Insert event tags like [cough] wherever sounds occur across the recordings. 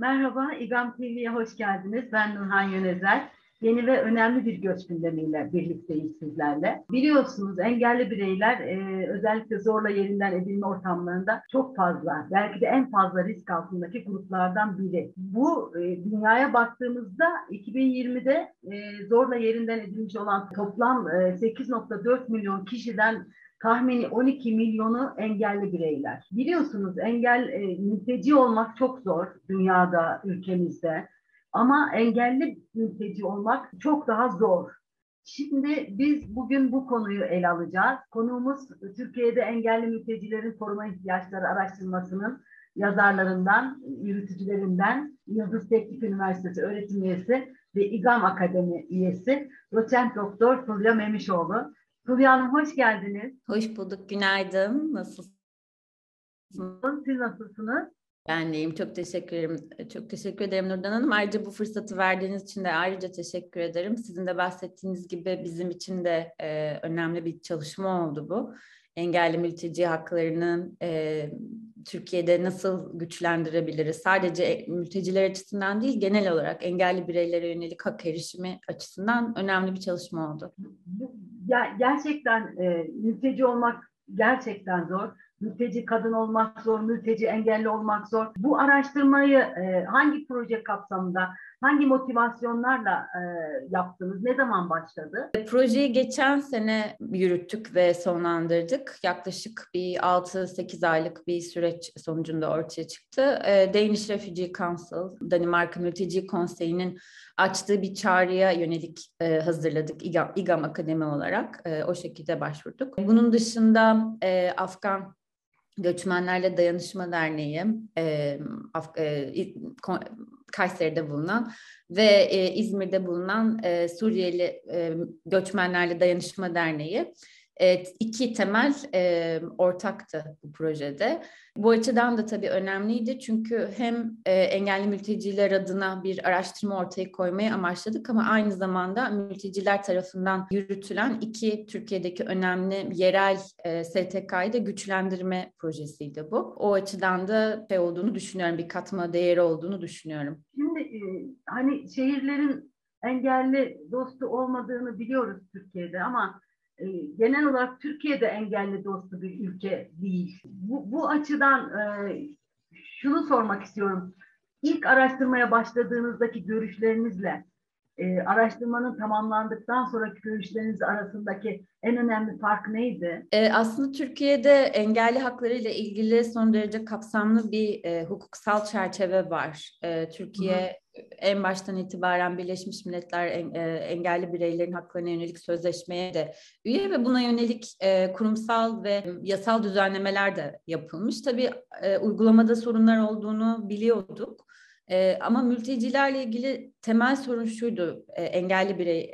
Merhaba, İGAM TV'ye hoş geldiniz. Ben Nurhan Yönezer. Yeni ve önemli bir göç gündemiyle birlikteyiz sizlerle. Biliyorsunuz engelli bireyler e, özellikle zorla yerinden edilme ortamlarında çok fazla, belki de en fazla risk altındaki gruplardan biri. Bu e, dünyaya baktığımızda 2020'de e, zorla yerinden edilmiş olan toplam e, 8.4 milyon kişiden tahmini 12 milyonu engelli bireyler. Biliyorsunuz engel e, mülteci olmak çok zor dünyada, ülkemizde. Ama engelli mülteci olmak çok daha zor. Şimdi biz bugün bu konuyu ele alacağız. Konuğumuz Türkiye'de engelli mültecilerin koruma ihtiyaçları araştırmasının yazarlarından, yürütücülerinden Yıldız Teknik Üniversitesi öğretim üyesi ve İGAM Akademi üyesi doçent doktor Fulya Memişoğlu. Fulya Hanım hoş geldiniz. Hoş bulduk, günaydın. Nasılsınız? Siz nasılsınız? Ben deyim. Çok teşekkür ederim. Çok teşekkür ederim Nurdan Hanım. Ayrıca bu fırsatı verdiğiniz için de ayrıca teşekkür ederim. Sizin de bahsettiğiniz gibi bizim için de e, önemli bir çalışma oldu bu. Engelli mülteci haklarını e, Türkiye'de nasıl güçlendirebiliriz? Sadece mülteciler açısından değil, genel olarak engelli bireylere yönelik hak erişimi açısından önemli bir çalışma oldu. Ya, gerçekten e, mülteci olmak gerçekten zor mülteci kadın olmak zor, mülteci engelli olmak zor. Bu araştırmayı e, hangi proje kapsamında, hangi motivasyonlarla e, yaptınız? Ne zaman başladı? Projeyi geçen sene yürüttük ve sonlandırdık. Yaklaşık bir 6-8 aylık bir süreç sonucunda ortaya çıktı. E, Danish Refugee Council, Danimarka Mülteci Konseyi'nin açtığı bir çağrıya yönelik e, hazırladık İGAM, İGAM Akademi olarak. E, o şekilde başvurduk. Bunun dışında e, Afgan Göçmenlerle Dayanışma Derneği, e, Af, e, Kayseri'de bulunan ve e, İzmir'de bulunan e, Suriyeli e, Göçmenlerle Dayanışma Derneği iki temel e, ortaktı bu projede. Bu açıdan da tabii önemliydi çünkü hem e, engelli mülteciler adına bir araştırma ortaya koymayı amaçladık ama aynı zamanda mülteciler tarafından yürütülen iki Türkiye'deki önemli yerel e, STK'yı da güçlendirme projesiydi bu. O açıdan da şey olduğunu düşünüyorum, bir katma değeri olduğunu düşünüyorum. Şimdi e, hani şehirlerin engelli dostu olmadığını biliyoruz Türkiye'de ama e, genel olarak Türkiye'de engelli dostu bir ülke değil. Bu, bu açıdan e, şunu sormak istiyorum. İlk araştırmaya başladığınızdaki görüşlerinizle e, araştırmanın tamamlandıktan sonraki görüşleriniz arasındaki en önemli fark neydi? E, aslında Türkiye'de engelli hakları ile ilgili son derece kapsamlı bir e, hukuksal çerçeve var. E, Türkiye. En baştan itibaren Birleşmiş Milletler e, engelli bireylerin haklarına yönelik sözleşmeye de üye ve buna yönelik e, kurumsal ve yasal düzenlemeler de yapılmış. Tabii e, uygulamada sorunlar olduğunu biliyorduk. Ama mültecilerle ilgili temel sorun şuydu engelli birey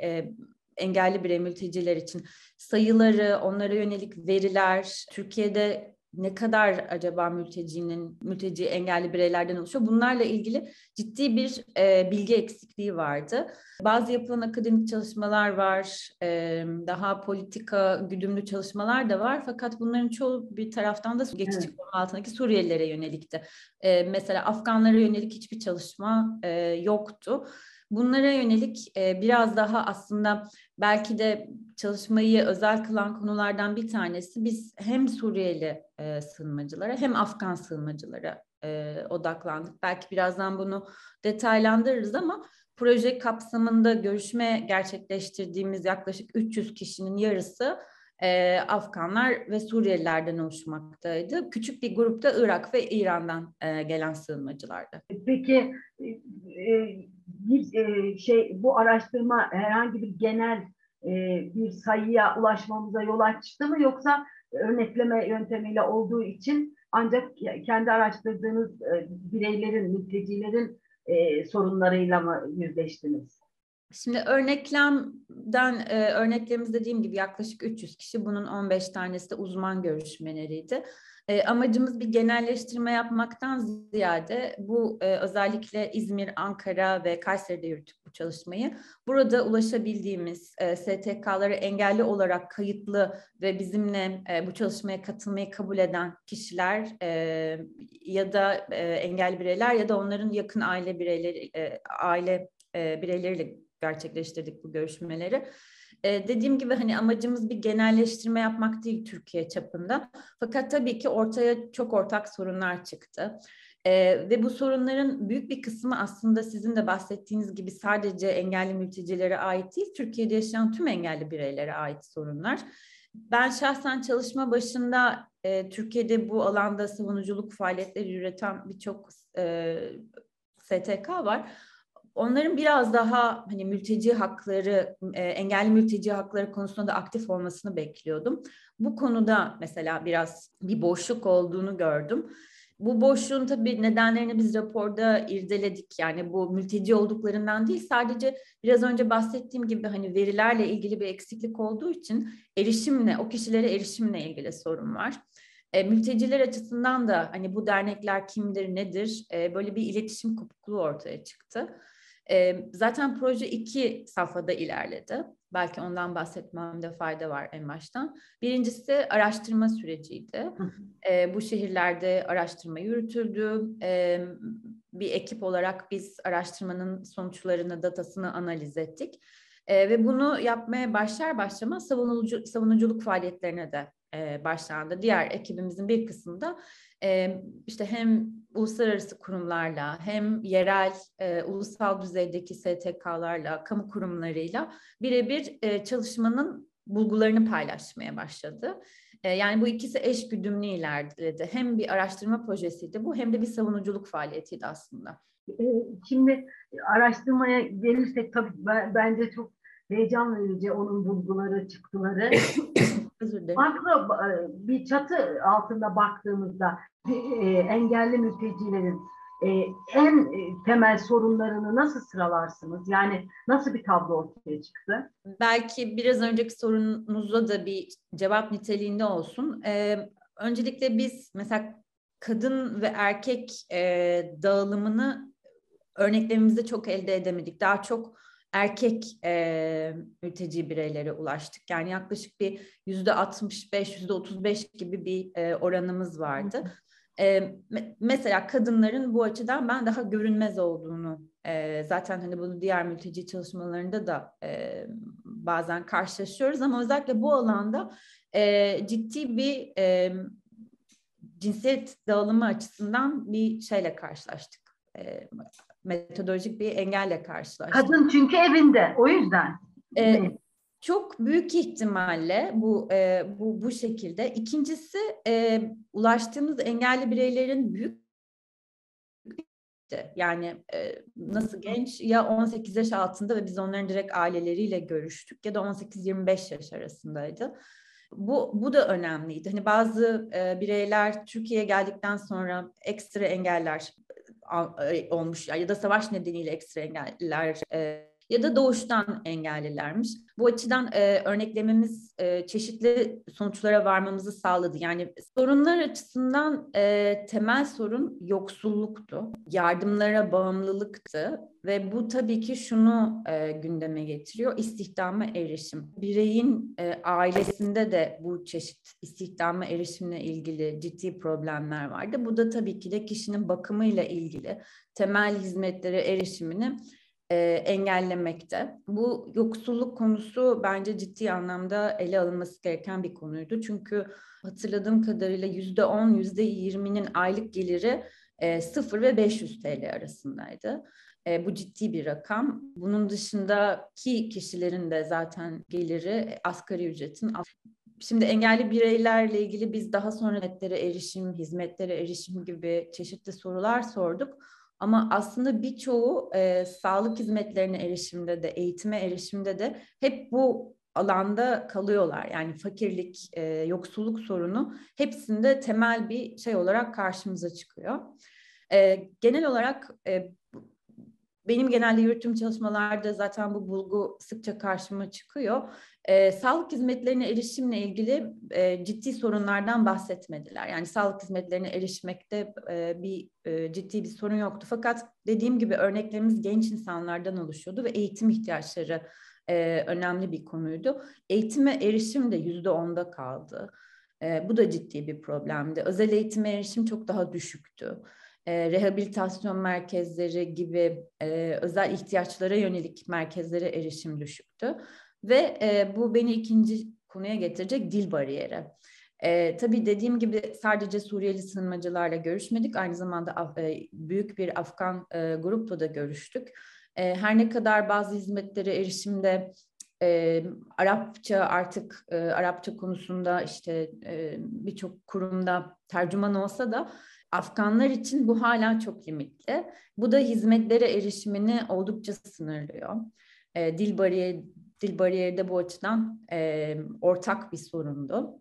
engelli birey mülteciler için sayıları, onlara yönelik veriler, Türkiye'de ne kadar acaba mültecinin, mülteci engelli bireylerden oluşuyor? Bunlarla ilgili ciddi bir e, bilgi eksikliği vardı. Bazı yapılan akademik çalışmalar var, e, daha politika güdümlü çalışmalar da var. Fakat bunların çoğu bir taraftan da geçici evet. altındaki Suriyelilere yönelikti. E, mesela Afganlara yönelik hiçbir çalışma e, yoktu. Bunlara yönelik e, biraz daha aslında belki de çalışmayı özel kılan konulardan bir tanesi biz hem Suriyeli e, sığınmacılara hem Afgan sığınmacılara e, odaklandık. Belki birazdan bunu detaylandırırız ama proje kapsamında görüşme gerçekleştirdiğimiz yaklaşık 300 kişinin yarısı Afganlar ve Suriyelilerden oluşmaktaydı. Küçük bir grupta Irak ve İran'dan e, gelen sığınmacılardı. Peki bir e, şey bu araştırma herhangi bir genel e, bir sayıya ulaşmamıza yol açtı mı yoksa örnekleme yöntemiyle olduğu için ancak kendi araştırdığınız e, bireylerin, mültecilerin sorunlarıyla mı yüzleştiniz? Şimdi örneklemden e, örneklerimiz dediğim gibi yaklaşık 300 kişi bunun 15 tanesi de uzman görüşmeleriydi. E, amacımız bir genelleştirme yapmaktan ziyade bu e, özellikle İzmir, Ankara ve Kayseri'de yürüttük bu çalışmayı. Burada ulaşabildiğimiz e, STK'ları engelli olarak kayıtlı ve bizimle e, bu çalışmaya katılmayı kabul eden kişiler e, ya da e, engelli bireyler ya da onların yakın aile bireyleri e, aile e, bireyleriyle gerçekleştirdik bu görüşmeleri. Ee, dediğim gibi hani amacımız bir genelleştirme yapmak değil Türkiye çapında. Fakat tabii ki ortaya çok ortak sorunlar çıktı. Ee, ve bu sorunların büyük bir kısmı aslında sizin de bahsettiğiniz gibi sadece engelli mültecilere ait değil, Türkiye'de yaşayan tüm engelli bireylere ait sorunlar. Ben şahsen çalışma başında e, Türkiye'de bu alanda savunuculuk faaliyetleri üreten birçok e, STK var onların biraz daha hani mülteci hakları, e, engelli mülteci hakları konusunda da aktif olmasını bekliyordum. Bu konuda mesela biraz bir boşluk olduğunu gördüm. Bu boşluğun tabii nedenlerini biz raporda irdeledik. Yani bu mülteci olduklarından değil sadece biraz önce bahsettiğim gibi hani verilerle ilgili bir eksiklik olduğu için erişimle, o kişilere erişimle ilgili sorun var. E, mülteciler açısından da hani bu dernekler kimdir, nedir e, böyle bir iletişim kopukluğu ortaya çıktı. E, zaten proje iki safhada ilerledi. Belki ondan bahsetmemde fayda var en baştan. Birincisi araştırma süreciydi. E, bu şehirlerde araştırma yürütüldü. E, bir ekip olarak biz araştırmanın sonuçlarını, datasını analiz ettik. E, ve bunu yapmaya başlar başlamaz savunucu, savunuculuk faaliyetlerine de e, başlandı. Diğer ekibimizin bir kısmında e, işte hem uluslararası kurumlarla hem yerel e, ulusal düzeydeki STK'larla, kamu kurumlarıyla birebir e, çalışmanın bulgularını paylaşmaya başladı. E, yani bu ikisi eş güdümlü ilerledi. Hem bir araştırma projesiydi bu hem de bir savunuculuk faaliyetiydi aslında. Şimdi araştırmaya gelirsek tabii bence çok heyecan verici onun bulguları, çıktıları. [coughs] Özür dilerim. Farklı e, bir çatı altında baktığımızda e, engelli mültecilerin e, en temel sorunlarını nasıl sıralarsınız? Yani nasıl bir tablo ortaya çıktı? Belki biraz önceki sorunuza da bir cevap niteliğinde olsun. Öncelikle biz mesela kadın ve erkek dağılımını örneklerimizde çok elde edemedik. Daha çok erkek e, mülteci bireylere ulaştık. Yani yaklaşık bir yüzde 65, yüzde 35 gibi bir e, oranımız vardı. E, mesela kadınların bu açıdan ben daha görünmez olduğunu e, zaten hani bunu diğer mülteci çalışmalarında da e, bazen karşılaşıyoruz ama özellikle bu alanda e, ciddi bir e, cinsiyet dağılımı açısından bir şeyle karşılaştık. E, metodolojik bir engelle karşılaştık. Kadın çünkü evinde o yüzden. Ee, çok büyük ihtimalle bu e, bu bu şekilde. İkincisi e, ulaştığımız engelli bireylerin büyük yani e, nasıl genç ya 18 yaş altında ve biz onların direkt aileleriyle görüştük ya da 18-25 yaş arasındaydı. Bu, bu da önemliydi. Hani bazı e, bireyler Türkiye'ye geldikten sonra ekstra engeller e, olmuş ya da savaş nedeniyle ekstra engelliler e, ya da doğuştan engellilermiş. Bu açıdan e, örneklememiz e, çeşitli sonuçlara varmamızı sağladı. Yani sorunlar açısından e, temel sorun yoksulluktu, yardımlara bağımlılıktı ve bu tabii ki şunu e, gündeme getiriyor, istihdama erişim. Bireyin e, ailesinde de bu çeşit istihdama erişimle ilgili ciddi problemler vardı. Bu da tabii ki de kişinin bakımıyla ilgili temel hizmetlere erişimini e, engellemekte. Bu yoksulluk konusu bence ciddi anlamda ele alınması gereken bir konuydu. Çünkü hatırladığım kadarıyla yüzde on, yüzde yirminin aylık geliri e, 0 ve 500 TL arasındaydı. E, bu ciddi bir rakam. Bunun dışındaki kişilerin de zaten geliri asgari ücretin Şimdi engelli bireylerle ilgili biz daha sonra hizmetlere erişim, hizmetlere erişim gibi çeşitli sorular sorduk. Ama aslında birçoğu e, sağlık hizmetlerine erişimde de, eğitime erişimde de hep bu alanda kalıyorlar. Yani fakirlik, e, yoksulluk sorunu hepsinde temel bir şey olarak karşımıza çıkıyor. E, genel olarak e, benim genelde yürüttüğüm çalışmalarda zaten bu bulgu sıkça karşıma çıkıyor. E, sağlık hizmetlerine erişimle ilgili e, ciddi sorunlardan bahsetmediler. Yani sağlık hizmetlerine erişmekte e, bir e, ciddi bir sorun yoktu. Fakat dediğim gibi örneklerimiz genç insanlardan oluşuyordu ve eğitim ihtiyaçları e, önemli bir konuydu. Eğitime erişim de yüzde onda kaldı. E, bu da ciddi bir problemdi. Özel eğitime erişim çok daha düşüktü. E, rehabilitasyon merkezleri gibi e, özel ihtiyaçlara yönelik merkezlere erişim düşüktü. Ve e, bu beni ikinci konuya getirecek dil bariyeri. E, tabii dediğim gibi sadece Suriyeli sığınmacılarla görüşmedik. Aynı zamanda e, büyük bir Afgan e, grupla da görüştük. E, her ne kadar bazı hizmetlere erişimde e, Arapça artık e, Arapça konusunda işte e, birçok kurumda tercüman olsa da Afganlar için bu hala çok limitli. Bu da hizmetlere erişimini oldukça sınırlıyor. E, dil bariyeri dil bariyeri de bu açıdan e, ortak bir sorundu.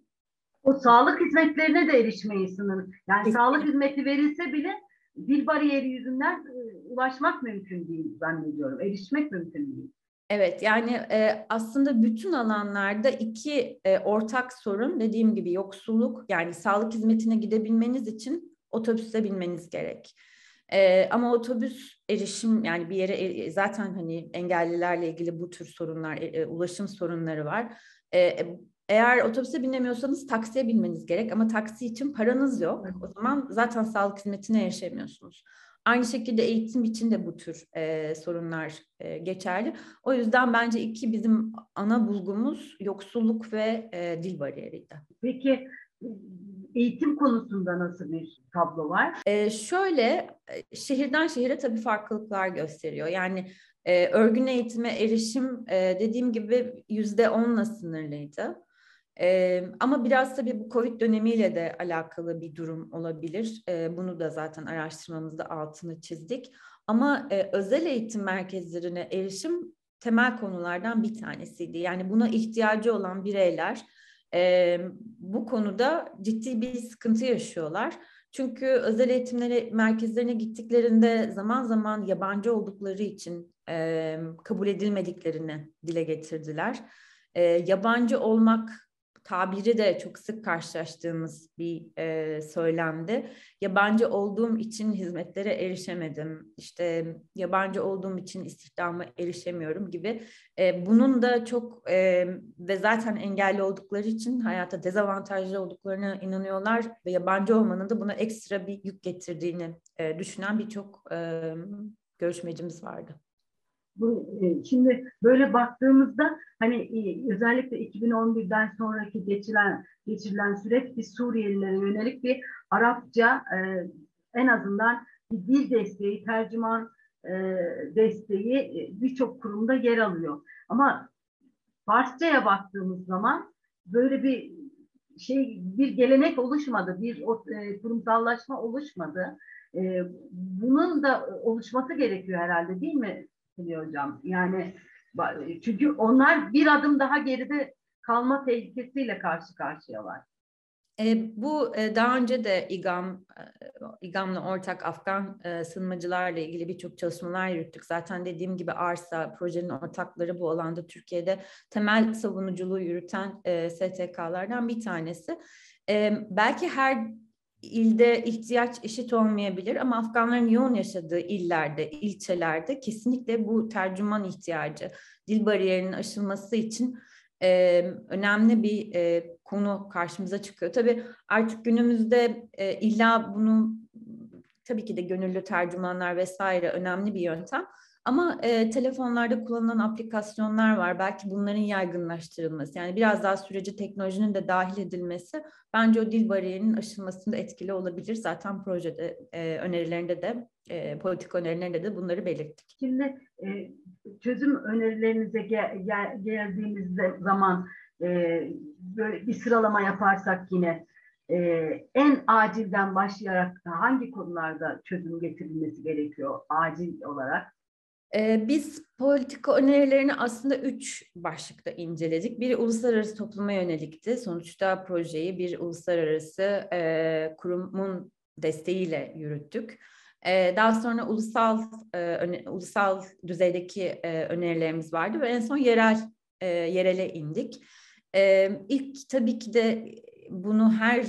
O sağlık hizmetlerine de erişmeyi sınır. Yani Kesinlikle. sağlık hizmeti verilse bile dil bariyeri yüzünden e, ulaşmak mümkün değil zannediyorum. Erişmek mümkün değil. Evet yani e, aslında bütün alanlarda iki e, ortak sorun dediğim gibi yoksulluk yani sağlık hizmetine gidebilmeniz için otobüse binmeniz gerek. E, ama otobüs erişim yani bir yere e, zaten hani engellilerle ilgili bu tür sorunlar, e, e, ulaşım sorunları var. E, eğer otobüse binemiyorsanız taksiye binmeniz gerek ama taksi için paranız yok. O zaman zaten sağlık hizmetine erişemiyorsunuz. Aynı şekilde eğitim için de bu tür e, sorunlar e, geçerli. O yüzden bence iki bizim ana bulgumuz yoksulluk ve e, dil bariyeriydi. Peki eğitim konusunda nasıl bir tablo var? E, şöyle şehirden şehire tabii farklılıklar gösteriyor. Yani e, örgün eğitime erişim e, dediğim gibi yüzde onla sınırlıydı. E, ama biraz tabii bu Covid dönemiyle de alakalı bir durum olabilir. E, bunu da zaten araştırmamızda altını çizdik. Ama e, özel eğitim merkezlerine erişim temel konulardan bir tanesiydi. Yani buna ihtiyacı olan bireyler bu konuda ciddi bir sıkıntı yaşıyorlar. Çünkü özel eğitimlere merkezlerine gittiklerinde zaman zaman yabancı oldukları için kabul edilmediklerini dile getirdiler. Yabancı olmak tabiri de çok sık karşılaştığımız bir e, söylemdi. Yabancı olduğum için hizmetlere erişemedim. İşte yabancı olduğum için istihdama erişemiyorum gibi. E, bunun da çok e, ve zaten engelli oldukları için hayata dezavantajlı olduklarına inanıyorlar ve yabancı olmanın da buna ekstra bir yük getirdiğini e, düşünen birçok e, görüşmecimiz vardı. Bu, e, şimdi böyle baktığımızda hani e, özellikle 2011'den sonraki geçilen geçirilen süreç bir Suriyelilere yönelik bir Arapça e, en azından bir dil desteği, tercüman desteği birçok kurumda yer alıyor. Ama Farsça'ya baktığımız zaman böyle bir şey bir gelenek oluşmadı, bir kurumsallaşma oluşmadı. bunun da oluşması gerekiyor herhalde değil mi Hülya Hocam. Yani çünkü onlar bir adım daha geride kalma tehlikesiyle karşı karşıya var. E, bu e, daha önce de İGAM, e, İGAM'la ortak Afgan e, sığınmacılarla ilgili birçok çalışmalar yürüttük. Zaten dediğim gibi ARSA projenin ortakları bu alanda Türkiye'de temel savunuculuğu yürüten e, STK'lardan bir tanesi. E, belki her ilde ihtiyaç eşit olmayabilir ama Afganların yoğun yaşadığı illerde, ilçelerde kesinlikle bu tercüman ihtiyacı, dil bariyerinin aşılması için e, önemli bir e, konu karşımıza çıkıyor. Tabii artık günümüzde e, illa bunu tabii ki de gönüllü tercümanlar vesaire önemli bir yöntem. Ama e, telefonlarda kullanılan aplikasyonlar var. Belki bunların yaygınlaştırılması, yani biraz daha sürece teknolojinin de dahil edilmesi bence o dil bariyerinin aşılmasında etkili olabilir. Zaten projede e, önerilerinde de, e, politik önerilerinde de bunları belirttik. Şimdi e, çözüm önerilerinize gel, gel, geldiğimiz zaman e, böyle bir sıralama yaparsak yine e, en acilden başlayarak hangi konularda çözüm getirilmesi gerekiyor acil olarak? Biz politika önerilerini aslında üç başlıkta inceledik. Biri uluslararası topluma yönelikti. Sonuçta projeyi bir uluslararası e, kurumun desteğiyle yürüttük. Daha sonra ulusal ulusal düzeydeki önerilerimiz vardı ve en son yerel yerele indik. İlk tabii ki de bunu her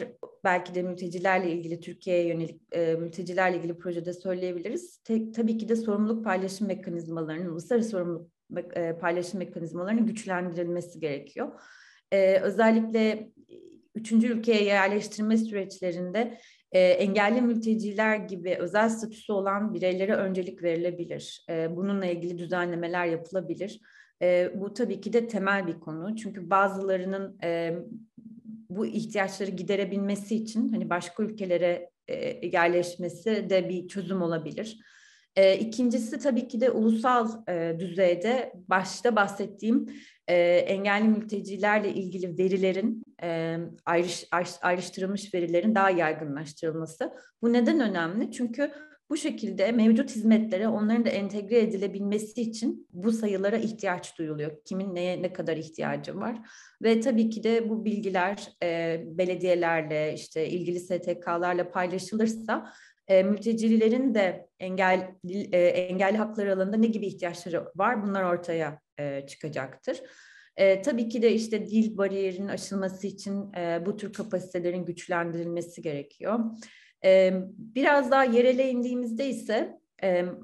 belki de mültecilerle ilgili Türkiye'ye yönelik e, mültecilerle ilgili projede söyleyebiliriz. Te, tabii ki de sorumluluk paylaşım mekanizmalarının, uluslararası sorumluluk e, paylaşım mekanizmalarının güçlendirilmesi gerekiyor. E, özellikle üçüncü ülkeye yerleştirme süreçlerinde e, engelli mülteciler gibi özel statüsü olan bireylere öncelik verilebilir. E, bununla ilgili düzenlemeler yapılabilir. E, bu tabii ki de temel bir konu. Çünkü bazılarının e, bu ihtiyaçları giderebilmesi için hani başka ülkelere e, yerleşmesi de bir çözüm olabilir. E, ikincisi tabii ki de ulusal e, düzeyde başta bahsettiğim e, engelli mültecilerle ilgili verilerin e, ayrış, ayrıştırılmış verilerin daha yaygınlaştırılması. Bu neden önemli? Çünkü bu şekilde mevcut hizmetlere onların da entegre edilebilmesi için bu sayılara ihtiyaç duyuluyor. Kimin neye ne kadar ihtiyacı var ve tabii ki de bu bilgiler e, belediyelerle işte ilgili STK'larla paylaşılırsa e, mültecilerin de engel e, engelli hakları alanında ne gibi ihtiyaçları var bunlar ortaya e, çıkacaktır. E, tabii ki de işte dil bariyerinin aşılması için e, bu tür kapasitelerin güçlendirilmesi gerekiyor. Biraz daha yerele indiğimizde ise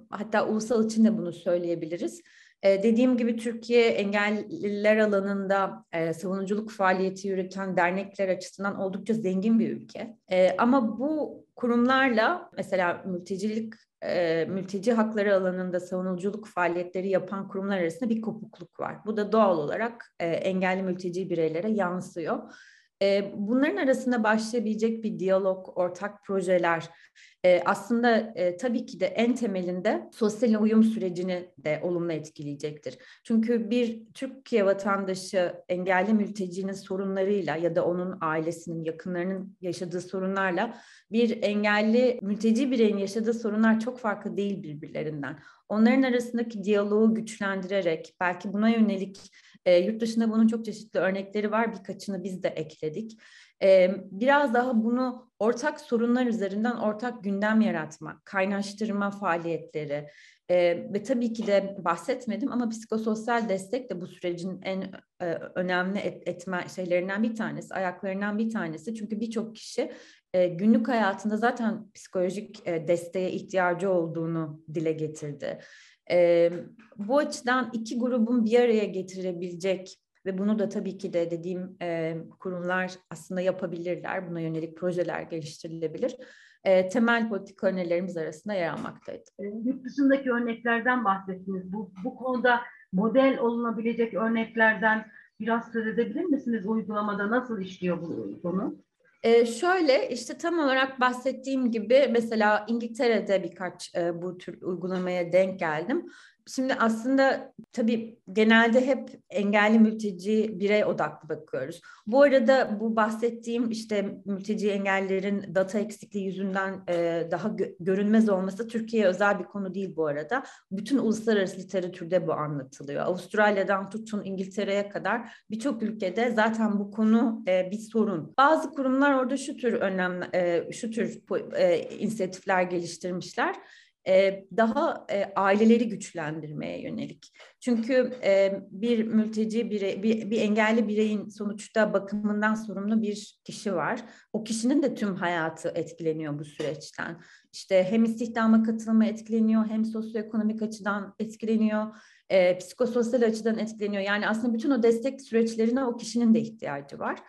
hatta ulusal için de bunu söyleyebiliriz. Dediğim gibi Türkiye engelliler alanında e, savunuculuk faaliyeti yürüten dernekler açısından oldukça zengin bir ülke. E, ama bu kurumlarla mesela mültecilik e, mülteci hakları alanında savunuculuk faaliyetleri yapan kurumlar arasında bir kopukluk var. Bu da doğal olarak e, engelli mülteci bireylere yansıyor. E, bunların arasında başlayabilecek bir diyalog, ortak projeler e, aslında e, tabii ki de en temelinde sosyal uyum sürecini de olumlu etkileyecektir. Çünkü bir Türkiye vatandaşı engelli mültecinin sorunlarıyla ya da onun ailesinin, yakınlarının yaşadığı sorunlarla bir engelli mülteci bireyin yaşadığı sorunlar çok farklı değil birbirlerinden. Onların arasındaki diyaloğu güçlendirerek belki buna yönelik e, yurt dışında bunun çok çeşitli örnekleri var. Birkaçını biz de ekledik. E, biraz daha bunu ortak sorunlar üzerinden ortak gündem yaratma, kaynaştırma faaliyetleri e, ve tabii ki de bahsetmedim ama psikososyal destek de bu sürecin en e, önemli et, etme şeylerinden bir tanesi, ayaklarından bir tanesi. Çünkü birçok kişi e, günlük hayatında zaten psikolojik e, desteğe ihtiyacı olduğunu dile getirdi. E, bu açıdan iki grubun bir araya getirebilecek ve bunu da tabii ki de dediğim e, kurumlar aslında yapabilirler. Buna yönelik projeler geliştirilebilir. E, temel politika önerilerimiz arasında yer almaktaydı. Yurt dışındaki örneklerden bahsettiniz. Bu, bu konuda model olunabilecek örneklerden biraz söz edebilir misiniz? Uygulamada nasıl işliyor bu konu? Ee, şöyle işte tam olarak bahsettiğim gibi mesela İngiltere'de birkaç e, bu tür uygulamaya denk geldim. Şimdi aslında tabii genelde hep engelli mülteci birey odaklı bakıyoruz. Bu arada bu bahsettiğim işte mülteci engellerin data eksikliği yüzünden e, daha gö- görünmez olması Türkiye'ye özel bir konu değil bu arada. Bütün uluslararası literatürde bu anlatılıyor. Avustralya'dan tutun İngiltere'ye kadar birçok ülkede zaten bu konu e, bir sorun. Bazı kurumlar orada şu tür önemli e, şu tür e, inisiyatifler geliştirmişler daha aileleri güçlendirmeye yönelik. Çünkü bir mülteci birey, bir, bir engelli bireyin sonuçta bakımından sorumlu bir kişi var. O kişinin de tüm hayatı etkileniyor bu süreçten. İşte hem istihdama katılımı etkileniyor, hem sosyoekonomik açıdan etkileniyor, psikososyal açıdan etkileniyor. Yani aslında bütün o destek süreçlerine o kişinin de ihtiyacı var.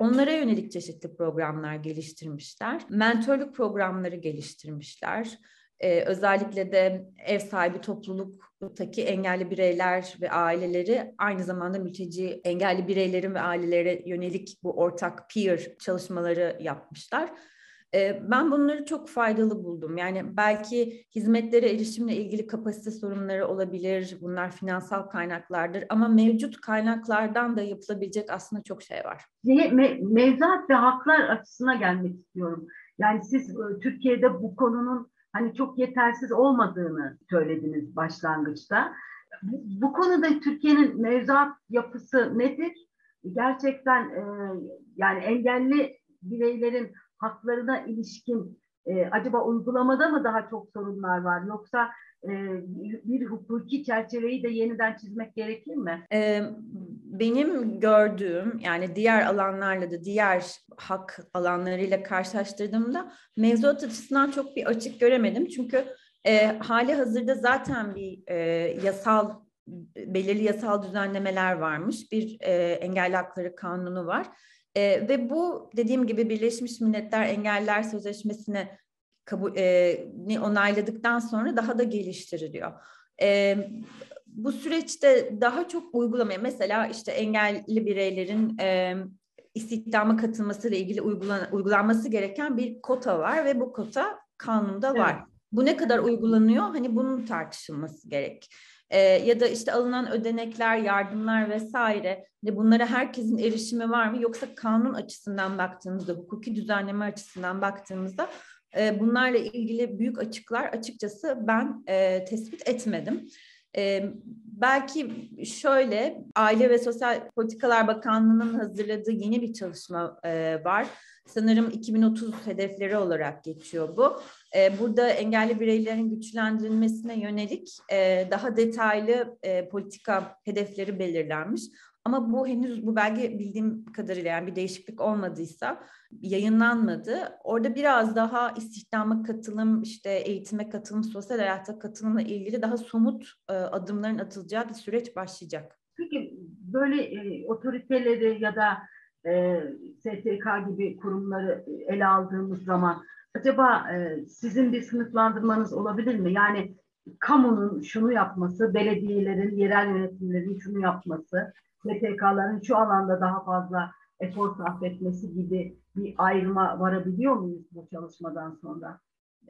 Onlara yönelik çeşitli programlar geliştirmişler. Mentorluk programları geliştirmişler. Ee, özellikle de ev sahibi topluluktaki engelli bireyler ve aileleri aynı zamanda mülteci engelli bireylerin ve ailelere yönelik bu ortak peer çalışmaları yapmışlar. Ee, ben bunları çok faydalı buldum. Yani belki hizmetlere erişimle ilgili kapasite sorunları olabilir. Bunlar finansal kaynaklardır ama mevcut kaynaklardan da yapılabilecek aslında çok şey var. Me mevzuat ve haklar açısına gelmek istiyorum. Yani siz e, Türkiye'de bu konunun hani çok yetersiz olmadığını söylediniz başlangıçta. Bu, bu konuda Türkiye'nin mevzuat yapısı nedir? Gerçekten e, yani engelli bireylerin haklarına ilişkin E, acaba uygulamada mı daha çok sorunlar var yoksa e, bir hukuki çerçeveyi de yeniden çizmek gerekir mi? E, benim gördüğüm yani diğer alanlarla da diğer hak alanlarıyla karşılaştırdığımda mevzuat açısından çok bir açık göremedim. Çünkü e, hali hazırda zaten bir e, yasal belirli yasal düzenlemeler varmış. Bir e, engelli hakları kanunu var. E, ve bu dediğim gibi Birleşmiş Milletler Engeller Sözleşmesi'ne kabul e, onayladıktan sonra daha da geliştiriliyor. E, bu süreçte daha çok uygulamaya mesela işte engelli bireylerin e, istihdama katılması ile ilgili uygulan, uygulanması gereken bir kota var ve bu kota kanunda var. Evet. Bu ne kadar uygulanıyor? Hani bunun tartışılması gerek. Ee, ya da işte alınan ödenekler, yardımlar vesaire de bunlara herkesin erişimi var mı? Yoksa kanun açısından baktığımızda, hukuki düzenleme açısından baktığımızda e, bunlarla ilgili büyük açıklar açıkçası ben e, tespit etmedim. E, belki şöyle Aile ve Sosyal Politikalar Bakanlığı'nın hazırladığı yeni bir çalışma e, var. Sanırım 2030 hedefleri olarak geçiyor bu. E, burada engelli bireylerin güçlendirilmesine yönelik e, daha detaylı e, politika hedefleri belirlenmiş. Ama bu henüz bu belge bildiğim kadarıyla yani bir değişiklik olmadıysa yayınlanmadı. Orada biraz daha istihdama katılım, işte eğitime katılım, sosyal hayata katılımla ilgili daha somut e, adımların atılacağı bir süreç başlayacak. Peki böyle e, otoriteleri ya da e, STK gibi kurumları ele aldığımız zaman acaba e, sizin bir sınıflandırmanız olabilir mi? Yani kamunun şunu yapması, belediyelerin, yerel yönetimlerin şunu yapması, STK'ların şu alanda daha fazla efor sarf etmesi gibi bir ayrıma varabiliyor muyuz bu çalışmadan sonra?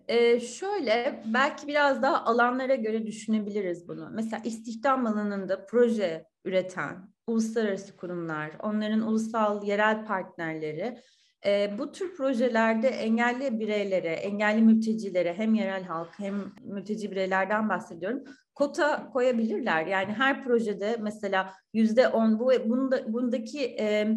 Ee, şöyle belki biraz daha alanlara göre düşünebiliriz bunu. Mesela istihdam alanında proje üreten uluslararası kurumlar, onların ulusal yerel partnerleri e, bu tür projelerde engelli bireylere, engelli mültecilere hem yerel halk hem mülteci bireylerden bahsediyorum kota koyabilirler. Yani her projede mesela yüzde on bu bunda, bundaki e,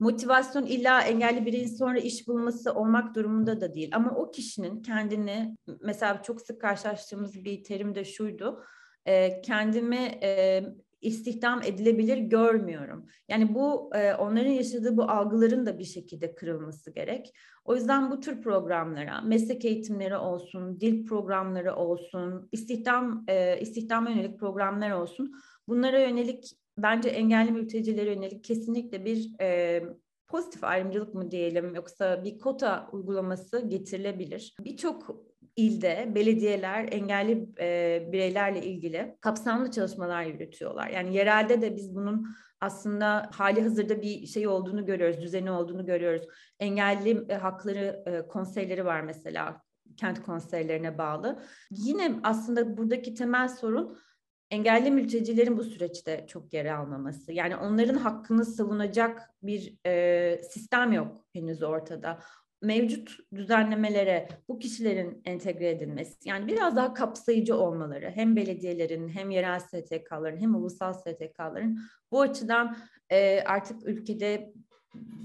motivasyon illa engelli bireyin sonra iş bulması olmak durumunda da değil. Ama o kişinin kendini mesela çok sık karşılaştığımız bir terim de şuydu. E, kendimi e, istihdam edilebilir görmüyorum. Yani bu e, onların yaşadığı bu algıların da bir şekilde kırılması gerek. O yüzden bu tür programlara, meslek eğitimleri olsun, dil programları olsun, istihdam e, istihdama yönelik programlar olsun. Bunlara yönelik bence engelli mültecilere yönelik kesinlikle bir e, pozitif ayrımcılık mı diyelim yoksa bir kota uygulaması getirilebilir. Birçok ilde belediyeler engelli e, bireylerle ilgili kapsamlı çalışmalar yürütüyorlar. Yani yerelde de biz bunun aslında hali hazırda bir şey olduğunu görüyoruz, düzeni olduğunu görüyoruz. Engelli e, hakları e, konseyleri var mesela kent konseylerine bağlı. Yine aslında buradaki temel sorun engelli mültecilerin bu süreçte çok yer almaması. Yani onların hakkını savunacak bir e, sistem yok henüz ortada mevcut düzenlemelere bu kişilerin entegre edilmesi, yani biraz daha kapsayıcı olmaları, hem belediyelerin hem yerel STK'ların hem ulusal STK'ların bu açıdan e, artık ülkede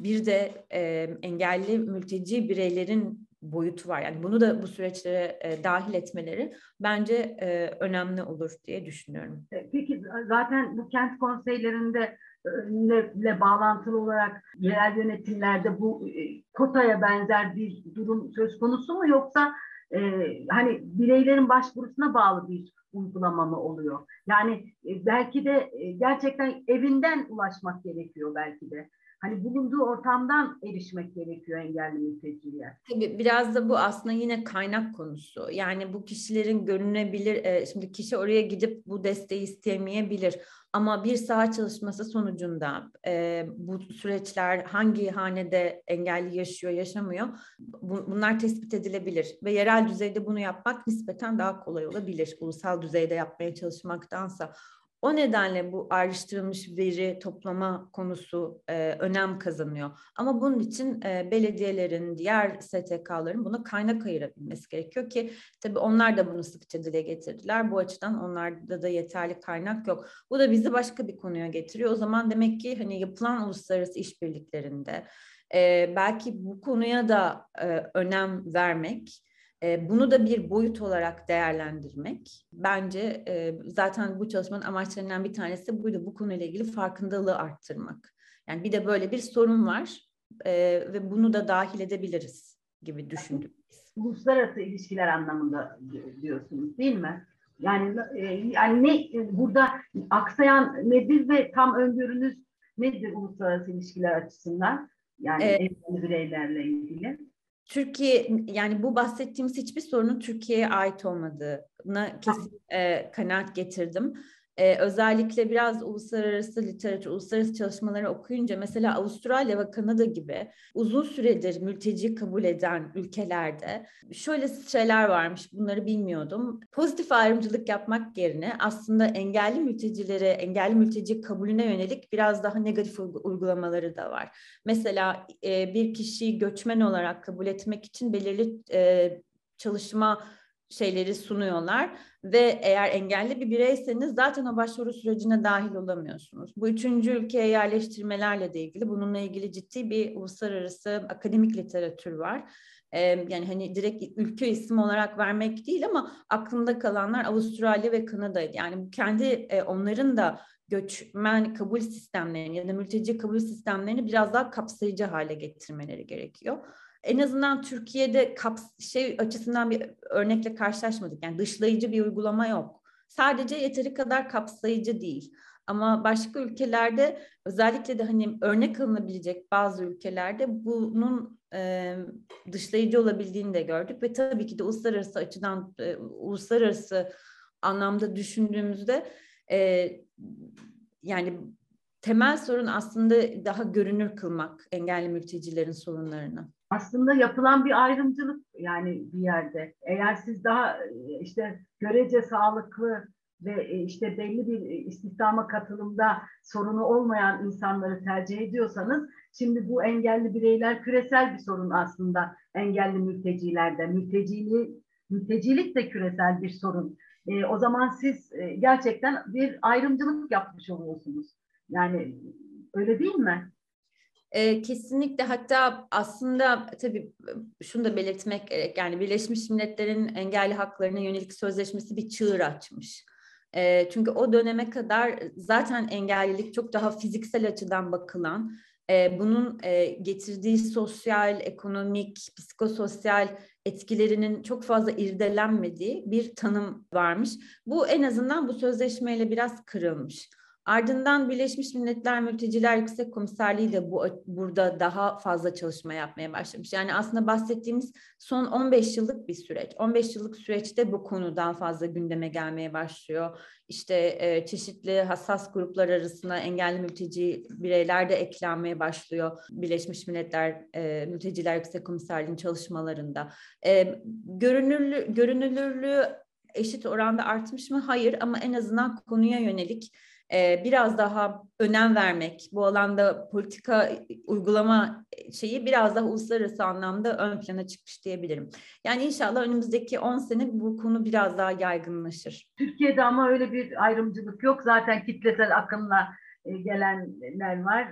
bir de e, engelli mülteci bireylerin boyutu var. Yani bunu da bu süreçlere e, dahil etmeleri bence e, önemli olur diye düşünüyorum. Peki zaten bu kent konseylerinde ile bağlantılı olarak yerel yönetimlerde bu e, kotaya benzer bir durum söz konusu mu yoksa e, hani bireylerin başvurusuna bağlı bir uygulama mı oluyor? Yani e, belki de e, gerçekten evinden ulaşmak gerekiyor belki de hani bulunduğu ortamdan erişmek gerekiyor engelli mülteciler. Tabii biraz da bu aslında yine kaynak konusu. Yani bu kişilerin görünebilir, e, şimdi kişi oraya gidip bu desteği istemeyebilir. Ama bir saha çalışması sonucunda e, bu süreçler hangi hanede engelli yaşıyor, yaşamıyor bu, bunlar tespit edilebilir. Ve yerel düzeyde bunu yapmak nispeten daha kolay olabilir. Ulusal düzeyde yapmaya çalışmaktansa. O nedenle bu ayrıştırılmış veri toplama konusu e, önem kazanıyor. Ama bunun için e, belediyelerin, diğer STK'ların buna kaynak ayırabilmesi gerekiyor ki tabii onlar da bunu sıkça dile getirdiler. Bu açıdan onlarda da yeterli kaynak yok. Bu da bizi başka bir konuya getiriyor. O zaman demek ki hani yapılan uluslararası işbirliklerinde e, belki bu konuya da e, önem vermek bunu da bir boyut olarak değerlendirmek bence e, zaten bu çalışmanın amaçlarından bir tanesi buydu. Bu konuyla ilgili farkındalığı arttırmak. Yani bir de böyle bir sorun var e, ve bunu da dahil edebiliriz gibi düşündüm. Uluslararası ilişkiler anlamında diyorsunuz değil mi? Yani yani ne burada aksayan nedir ve tam öngörünüz nedir uluslararası ilişkiler açısından? Yani evet. bireylerle ilgili. Türkiye yani bu bahsettiğimiz hiçbir sorunun Türkiye'ye ait olmadığına kesin e, kanaat getirdim. Ee, özellikle biraz uluslararası literatür, uluslararası çalışmaları okuyunca mesela Avustralya ve Kanada gibi uzun süredir mülteci kabul eden ülkelerde şöyle şeyler varmış bunları bilmiyordum. Pozitif ayrımcılık yapmak yerine aslında engelli mültecilere, engelli mülteci kabulüne yönelik biraz daha negatif uygulamaları da var. Mesela e, bir kişiyi göçmen olarak kabul etmek için belirli e, çalışma şeyleri sunuyorlar ve eğer engelli bir bireyseniz zaten o başvuru sürecine dahil olamıyorsunuz. Bu üçüncü ülkeye yerleştirmelerle de ilgili bununla ilgili ciddi bir uluslararası akademik literatür var. Ee, yani hani direkt ülke ismi olarak vermek değil ama aklımda kalanlar Avustralya ve Kanada'ydı. Yani kendi e, onların da göçmen kabul sistemlerini ya da mülteci kabul sistemlerini biraz daha kapsayıcı hale getirmeleri gerekiyor en azından Türkiye'de kaps şey açısından bir örnekle karşılaşmadık. Yani dışlayıcı bir uygulama yok. Sadece yeteri kadar kapsayıcı değil. Ama başka ülkelerde özellikle de hani örnek alınabilecek bazı ülkelerde bunun e, dışlayıcı olabildiğini de gördük ve tabii ki de uluslararası açıdan e, uluslararası anlamda düşündüğümüzde e, yani temel sorun aslında daha görünür kılmak engelli mültecilerin sorunlarını aslında yapılan bir ayrımcılık yani bir yerde. Eğer siz daha işte görece sağlıklı ve işte belli bir istihdama katılımda sorunu olmayan insanları tercih ediyorsanız şimdi bu engelli bireyler küresel bir sorun aslında engelli mültecilerde. Mülteciliği, mültecilik de küresel bir sorun. E, o zaman siz e, gerçekten bir ayrımcılık yapmış oluyorsunuz. Yani öyle değil mi? E, kesinlikle hatta aslında tabii şunu da belirtmek gerek yani Birleşmiş Milletler'in engelli haklarına yönelik sözleşmesi bir çığır açmış. E, çünkü o döneme kadar zaten engellilik çok daha fiziksel açıdan bakılan, e, bunun e, getirdiği sosyal, ekonomik, psikososyal etkilerinin çok fazla irdelenmediği bir tanım varmış. Bu en azından bu sözleşmeyle biraz kırılmış. Ardından Birleşmiş Milletler Mülteciler Yüksek Komiserliği de bu burada daha fazla çalışma yapmaya başlamış. Yani aslında bahsettiğimiz son 15 yıllık bir süreç. 15 yıllık süreçte bu konu daha fazla gündeme gelmeye başlıyor. İşte e, çeşitli hassas gruplar arasında engelli mülteci bireyler de eklenmeye başlıyor. Birleşmiş Milletler e, Mülteciler Yüksek Komiserliği'nin çalışmalarında. E, görünürlü, görünürlüğü eşit oranda artmış mı? Hayır ama en azından konuya yönelik biraz daha önem vermek, bu alanda politika uygulama şeyi biraz daha uluslararası anlamda ön plana çıkmış diyebilirim. Yani inşallah önümüzdeki 10 sene bu konu biraz daha yaygınlaşır. Türkiye'de ama öyle bir ayrımcılık yok. Zaten kitlesel akımla gelenler var.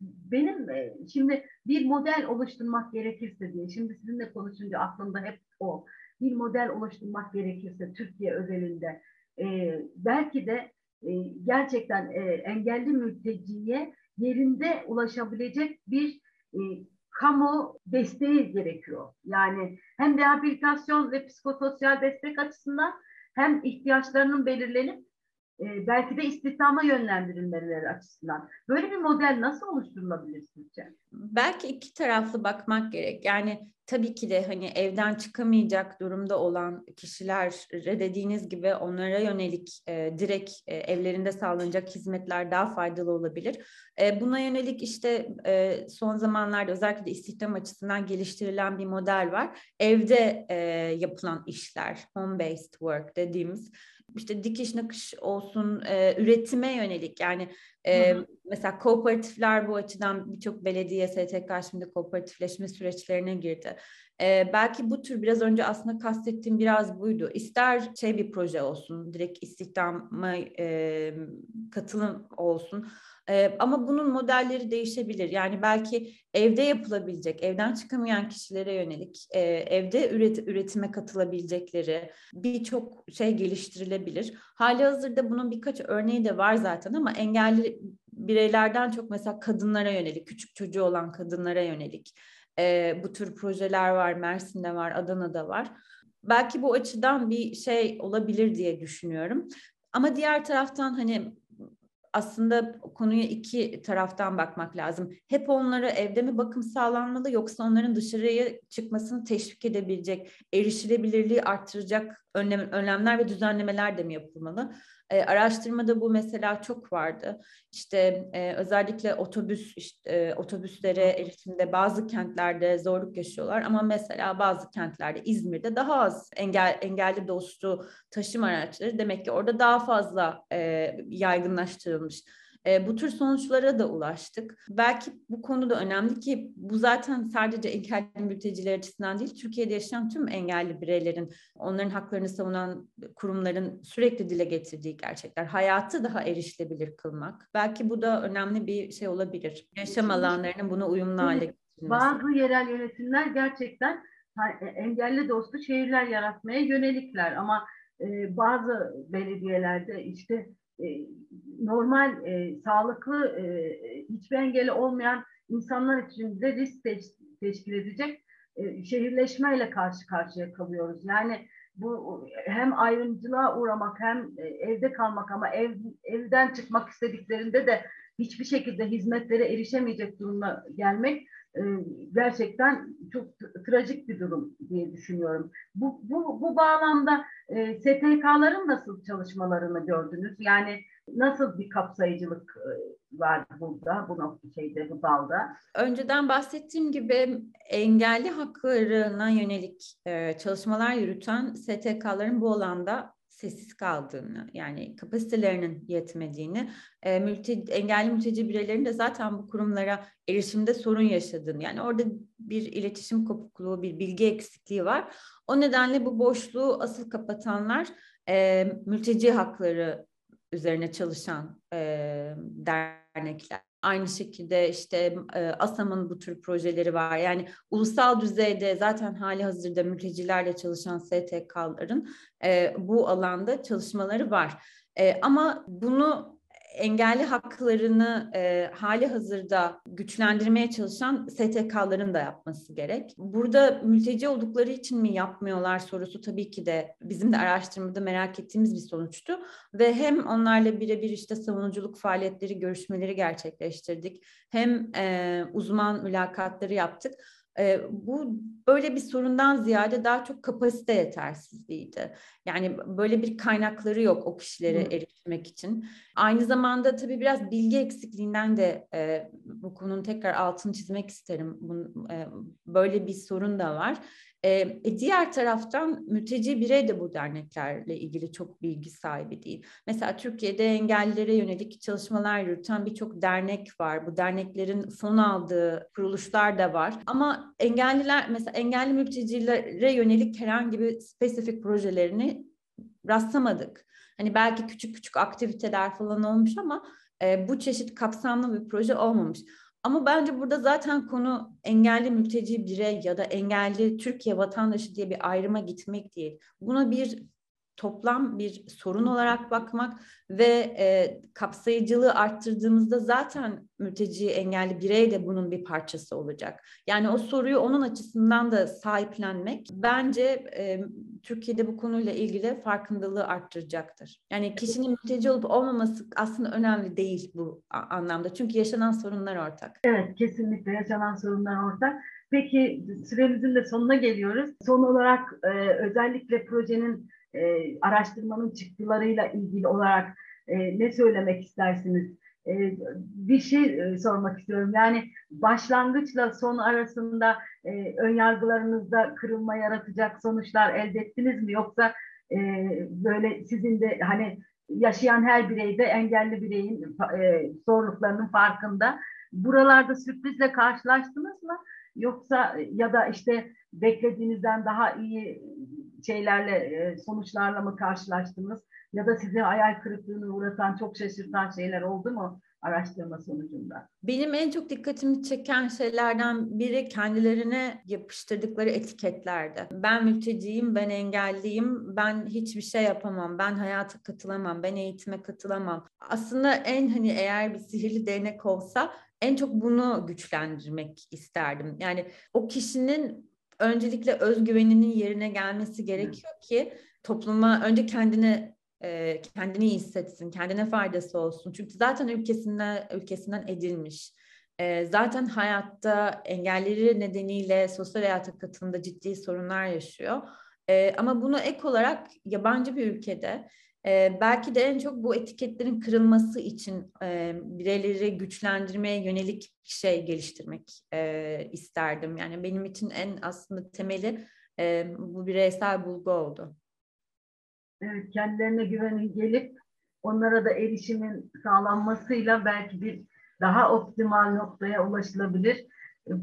Benim şimdi bir model oluşturmak gerekirse diye, şimdi sizinle konuşunca aklımda hep o. Bir model oluşturmak gerekirse Türkiye özelinde belki de e, gerçekten e, engelli mülteciye yerinde ulaşabilecek bir e, kamu desteği gerekiyor. Yani hem rehabilitasyon ve psikososyal destek açısından hem ihtiyaçlarının belirlenip e, belki de istihdama yönlendirilmeleri açısından. Böyle bir model nasıl oluşturulabilir sizce? Belki iki taraflı bakmak gerek. Yani tabii ki de hani evden çıkamayacak durumda olan kişiler dediğiniz gibi onlara yönelik e, direkt e, evlerinde sağlanacak hizmetler daha faydalı olabilir. E, buna yönelik işte e, son zamanlarda özellikle de istihdam açısından geliştirilen bir model var. Evde e, yapılan işler, home based work dediğimiz işte dikiş nakış olsun e, üretime yönelik yani e, mesela kooperatifler bu açıdan birçok belediye STK şimdi kooperatifleşme süreçlerine girdi. E, belki bu tür biraz önce aslında kastettiğim biraz buydu. İster şey bir proje olsun, direkt istihdama e, katılım olsun. Ee, ama bunun modelleri değişebilir. Yani belki evde yapılabilecek, evden çıkamayan kişilere yönelik, e, evde üret, üretime katılabilecekleri birçok şey geliştirilebilir. Hali hazırda bunun birkaç örneği de var zaten ama engelli bireylerden çok mesela kadınlara yönelik, küçük çocuğu olan kadınlara yönelik e, bu tür projeler var. Mersin'de var, Adana'da var. Belki bu açıdan bir şey olabilir diye düşünüyorum. Ama diğer taraftan hani aslında konuya iki taraftan bakmak lazım. Hep onlara evde mi bakım sağlanmalı yoksa onların dışarıya çıkmasını teşvik edebilecek, erişilebilirliği arttıracak önlem, önlemler ve düzenlemeler de mi yapılmalı? E, araştırmada bu mesela çok vardı. İşte e, özellikle otobüs işte, e, otobüslere erişimde bazı kentlerde zorluk yaşıyorlar ama mesela bazı kentlerde İzmir'de daha az engel engelli dostu taşıma araçları demek ki orada daha fazla e, yaygınlaştırılmış. E, bu tür sonuçlara da ulaştık. Belki bu konu da önemli ki bu zaten sadece engelli mülteciler açısından değil, Türkiye'de yaşayan tüm engelli bireylerin, onların haklarını savunan kurumların sürekli dile getirdiği gerçekler. Hayatı daha erişilebilir kılmak. Belki bu da önemli bir şey olabilir. Yaşam alanlarının buna uyumlu hale getirilmesi. Bazı yerel yönetimler gerçekten e, engelli dostu şehirler yaratmaya yönelikler ama e, bazı belediyelerde işte normal e, sağlıklı e, hiçbir engeli olmayan insanlar için de risk teş- teşkil edecek e, şehirleşmeyle karşı karşıya kalıyoruz. Yani bu hem ayrımcılığa uğramak hem e, evde kalmak ama ev, evden çıkmak istediklerinde de hiçbir şekilde hizmetlere erişemeyecek duruma gelmek e, gerçekten çok trajik bir durum diye düşünüyorum. Bu, bu, bu bağlamda e, STK'ların nasıl çalışmalarını gördünüz? Yani nasıl bir kapsayıcılık e, var burada, bu nokta şeyde, bu dalda? Önceden bahsettiğim gibi engelli haklarına yönelik e, çalışmalar yürüten STK'ların bu alanda sessiz kaldığını yani kapasitelerinin yetmediğini, e, mülti, engelli mülteci bireylerin de zaten bu kurumlara erişimde sorun yaşadığını yani orada bir iletişim kopukluğu, bir bilgi eksikliği var. O nedenle bu boşluğu asıl kapatanlar e, mülteci hakları üzerine çalışan e, dernekler. Aynı şekilde işte e, ASAM'ın bu tür projeleri var. Yani ulusal düzeyde zaten hali hazırda mültecilerle çalışan STK'ların e, bu alanda çalışmaları var. E, ama bunu engelli haklarını e, hali hazırda güçlendirmeye çalışan STK'ların da yapması gerek. Burada mülteci oldukları için mi yapmıyorlar sorusu tabii ki de bizim de araştırmada merak ettiğimiz bir sonuçtu. Ve hem onlarla birebir işte savunuculuk faaliyetleri, görüşmeleri gerçekleştirdik. Hem e, uzman mülakatları yaptık e, bu böyle bir sorundan ziyade daha çok kapasite yetersizliğiydi. Yani böyle bir kaynakları yok o kişilere hmm. erişmek için. Aynı zamanda tabii biraz bilgi eksikliğinden de e, bu konunun tekrar altını çizmek isterim. Bunun, e, böyle bir sorun da var. E, diğer taraftan mülteci birey de bu derneklerle ilgili çok bilgi sahibi değil. Mesela Türkiye'de engellilere yönelik çalışmalar yürüten birçok dernek var. Bu derneklerin fon aldığı kuruluşlar da var. Ama engelliler mesela engelli mültecilere yönelik herhangi bir spesifik projelerini rastlamadık. Hani belki küçük küçük aktiviteler falan olmuş ama e, bu çeşit kapsamlı bir proje olmamış. Ama bence burada zaten konu engelli mülteci birey ya da engelli Türkiye vatandaşı diye bir ayrıma gitmek değil. Buna bir toplam bir sorun olarak bakmak ve e, kapsayıcılığı arttırdığımızda zaten mülteci engelli birey de bunun bir parçası olacak. Yani o soruyu onun açısından da sahiplenmek bence e, Türkiye'de bu konuyla ilgili farkındalığı arttıracaktır. Yani kişinin mülteci olup olmaması aslında önemli değil bu anlamda. Çünkü yaşanan sorunlar ortak. Evet kesinlikle yaşanan sorunlar ortak. Peki süremizin de sonuna geliyoruz. Son olarak e, özellikle projenin e, araştırmanın çıktılarıyla ilgili olarak e, ne söylemek istersiniz? E, bir şey e, sormak istiyorum. Yani başlangıçla son arasında e, ön yargılarınızda kırılma yaratacak sonuçlar elde ettiniz mi? Yoksa e, böyle sizin de hani yaşayan her bireyde engelli bireyin e, zorluklarının farkında. Buralarda sürprizle karşılaştınız mı? Yoksa ya da işte beklediğinizden daha iyi şeylerle, e, sonuçlarla mı karşılaştınız? Ya da sizi hayal kırıklığına uğratan, çok şaşırtan şeyler oldu mu araştırma sonucunda? Benim en çok dikkatimi çeken şeylerden biri kendilerine yapıştırdıkları etiketlerdi. Ben mülteciyim, ben engelliyim, ben hiçbir şey yapamam, ben hayata katılamam, ben eğitime katılamam. Aslında en hani eğer bir sihirli değnek olsa en çok bunu güçlendirmek isterdim. Yani o kişinin öncelikle özgüveninin yerine gelmesi gerekiyor ki topluma önce kendine e, kendini iyi hissetsin, kendine faydası olsun. Çünkü zaten ülkesinden ülkesinden edilmiş. E, zaten hayatta engelleri nedeniyle sosyal hayata katılımda ciddi sorunlar yaşıyor. E, ama bunu ek olarak yabancı bir ülkede e, belki de en çok bu etiketlerin kırılması için e, bireyleri güçlendirmeye yönelik şey geliştirmek e, isterdim. Yani benim için en aslında temeli e, bu bireysel bulgu oldu. Evet, kendilerine güvenin gelip onlara da erişimin sağlanmasıyla belki bir daha optimal noktaya ulaşılabilir.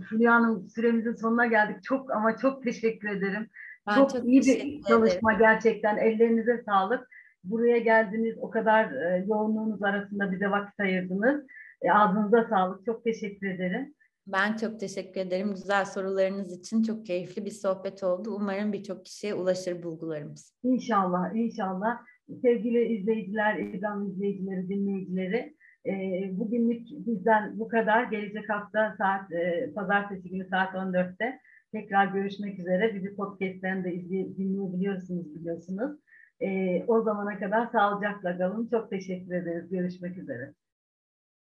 Fulya Hanım süremizin sonuna geldik. Çok ama çok teşekkür ederim. Ben çok, çok iyi bir çalışma ederim. gerçekten. Ellerinize sağlık. Buraya geldiniz. O kadar e, yoğunluğunuz arasında bize vakit ayırdınız. E, ağzınıza sağlık. Çok teşekkür ederim. Ben çok teşekkür ederim. Güzel sorularınız için çok keyifli bir sohbet oldu. Umarım birçok kişiye ulaşır bulgularımız. İnşallah, inşallah. Sevgili izleyiciler, İzlam izleyicileri, dinleyicileri, e, bugünlük bizden bu kadar. Gelecek hafta saat, e, pazartesi günü saat 14'te tekrar görüşmek üzere. Bizi podcast'ten de izley- dinleyebiliyorsunuz biliyorsunuz. E, o zamana kadar sağlıcakla kalın. Çok teşekkür ederiz. Görüşmek üzere.